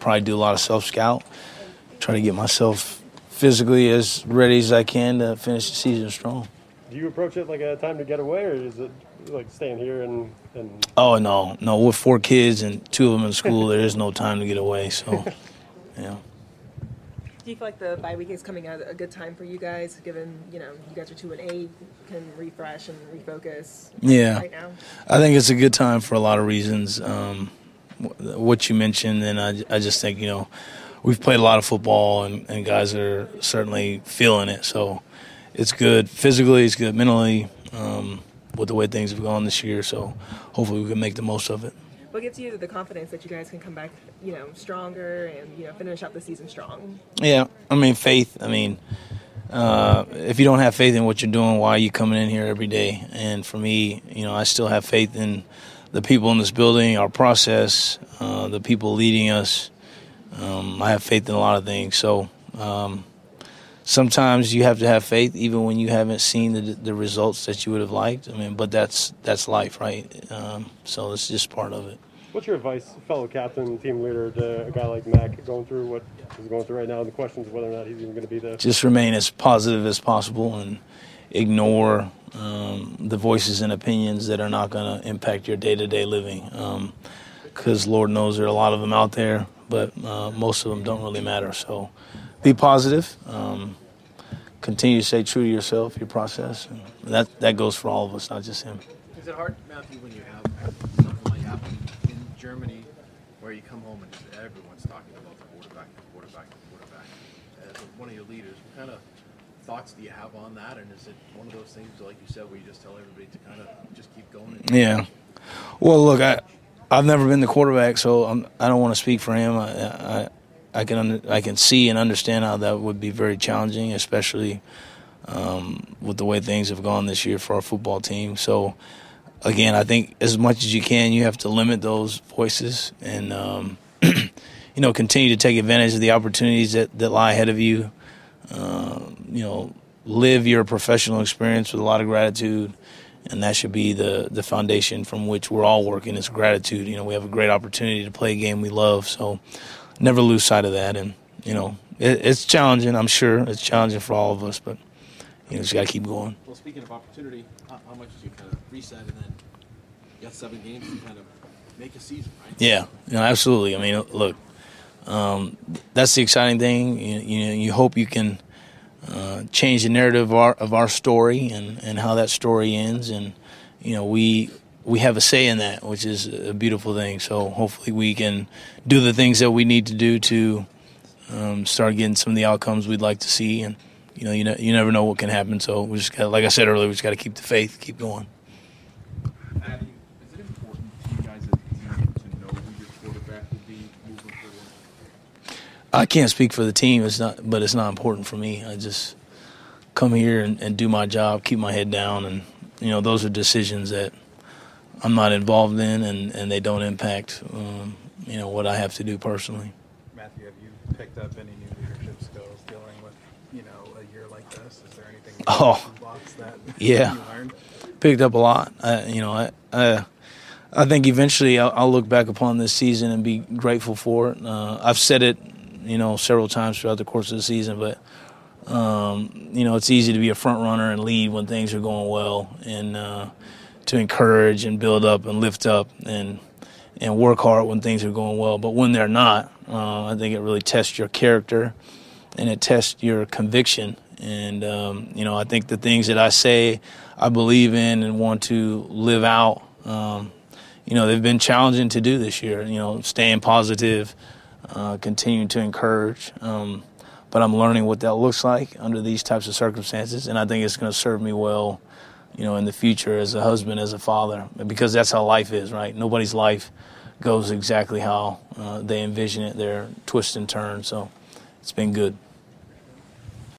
probably do a lot of self scout, try to get myself physically as ready as I can to finish the season strong. Do you approach it like a time to get away, or is it like staying here and? and... Oh no, no. With four kids and two of them in school, there is no time to get away. So, yeah. Do you feel like the bye week is coming at a good time for you guys, given you know you guys are two and eight, can refresh and refocus? Yeah, right now. I think it's a good time for a lot of reasons. Um, what you mentioned, and I, I just think you know we've played a lot of football, and, and guys are certainly feeling it. So it's good physically, it's good mentally um, with the way things have gone this year. So hopefully we can make the most of it. What gives you the confidence that you guys can come back, you know, stronger and you know finish out the season strong? Yeah, I mean faith. I mean, uh, if you don't have faith in what you're doing, why are you coming in here every day? And for me, you know, I still have faith in the people in this building, our process, uh, the people leading us. Um, I have faith in a lot of things. So um, sometimes you have to have faith, even when you haven't seen the, the results that you would have liked. I mean, but that's that's life, right? Um, so it's just part of it. What's your advice, fellow captain, team leader, to a guy like Mac going through what he's going through right now? The questions of whether or not he's even going to be there. Just remain as positive as possible and ignore um, the voices and opinions that are not going to impact your day-to-day living. Because um, Lord knows there are a lot of them out there, but uh, most of them don't really matter. So be positive. Um, continue to stay true to yourself, your process, and that that goes for all of us, not just him. Is it hard, Matthew, when you have something like happen in Germany, where you come home and everyone's talking about the quarterback, the quarterback, the quarterback? As one of your leaders, what kind of thoughts do you have on that? And is it one of those things, like you said, where you just tell everybody to kind of just keep going? yeah. Well, look, I I've never been the quarterback, so I'm, I do not want to speak for him. I, I I can under, I can see and understand how that would be very challenging, especially um, with the way things have gone this year for our football team. So again, I think as much as you can, you have to limit those voices and um, you know continue to take advantage of the opportunities that, that lie ahead of you. Uh, you know, live your professional experience with a lot of gratitude. And that should be the, the foundation from which we're all working is gratitude. You know, we have a great opportunity to play a game we love. So never lose sight of that. And you know, it, it's challenging. I'm sure it's challenging for all of us, but you know, just got to keep going. Well, speaking of opportunity, how, how much did you kind of reset and then you got seven games to kind of make a season, right? Yeah, you know, absolutely. I mean, look, um, that's the exciting thing. You, you know, you hope you can. Uh, change the narrative of our, of our story and, and how that story ends. And, you know, we we have a say in that, which is a beautiful thing. So hopefully we can do the things that we need to do to um, start getting some of the outcomes we'd like to see. And you know, you know, you never know what can happen. So we just got, like I said earlier, we just got to keep the faith, keep going. Addy, is it important to you guys as a team to know who your quarterback will be moving forward? I can't speak for the team. It's not, but it's not important for me. I just come here and, and do my job, keep my head down, and you know, those are decisions that I'm not involved in, and, and they don't impact um, you know what I have to do personally. Matthew, have you picked up any new leadership skills dealing with you know a year like this? Is there anything oh that yeah picked up a lot. I, you know I, I I think eventually I'll, I'll, look back upon this season and be grateful for it. Uh, I've said it you know several times throughout the course of the season, but. Um, you know, it's easy to be a front runner and lead when things are going well, and uh, to encourage and build up and lift up and and work hard when things are going well. But when they're not, uh, I think it really tests your character and it tests your conviction. And um, you know, I think the things that I say, I believe in and want to live out. Um, you know, they've been challenging to do this year. You know, staying positive, uh, continuing to encourage. Um, but I'm learning what that looks like under these types of circumstances, and I think it's going to serve me well you know, in the future as a husband, as a father, because that's how life is, right? Nobody's life goes exactly how uh, they envision it. They're twists and turns. So it's been good.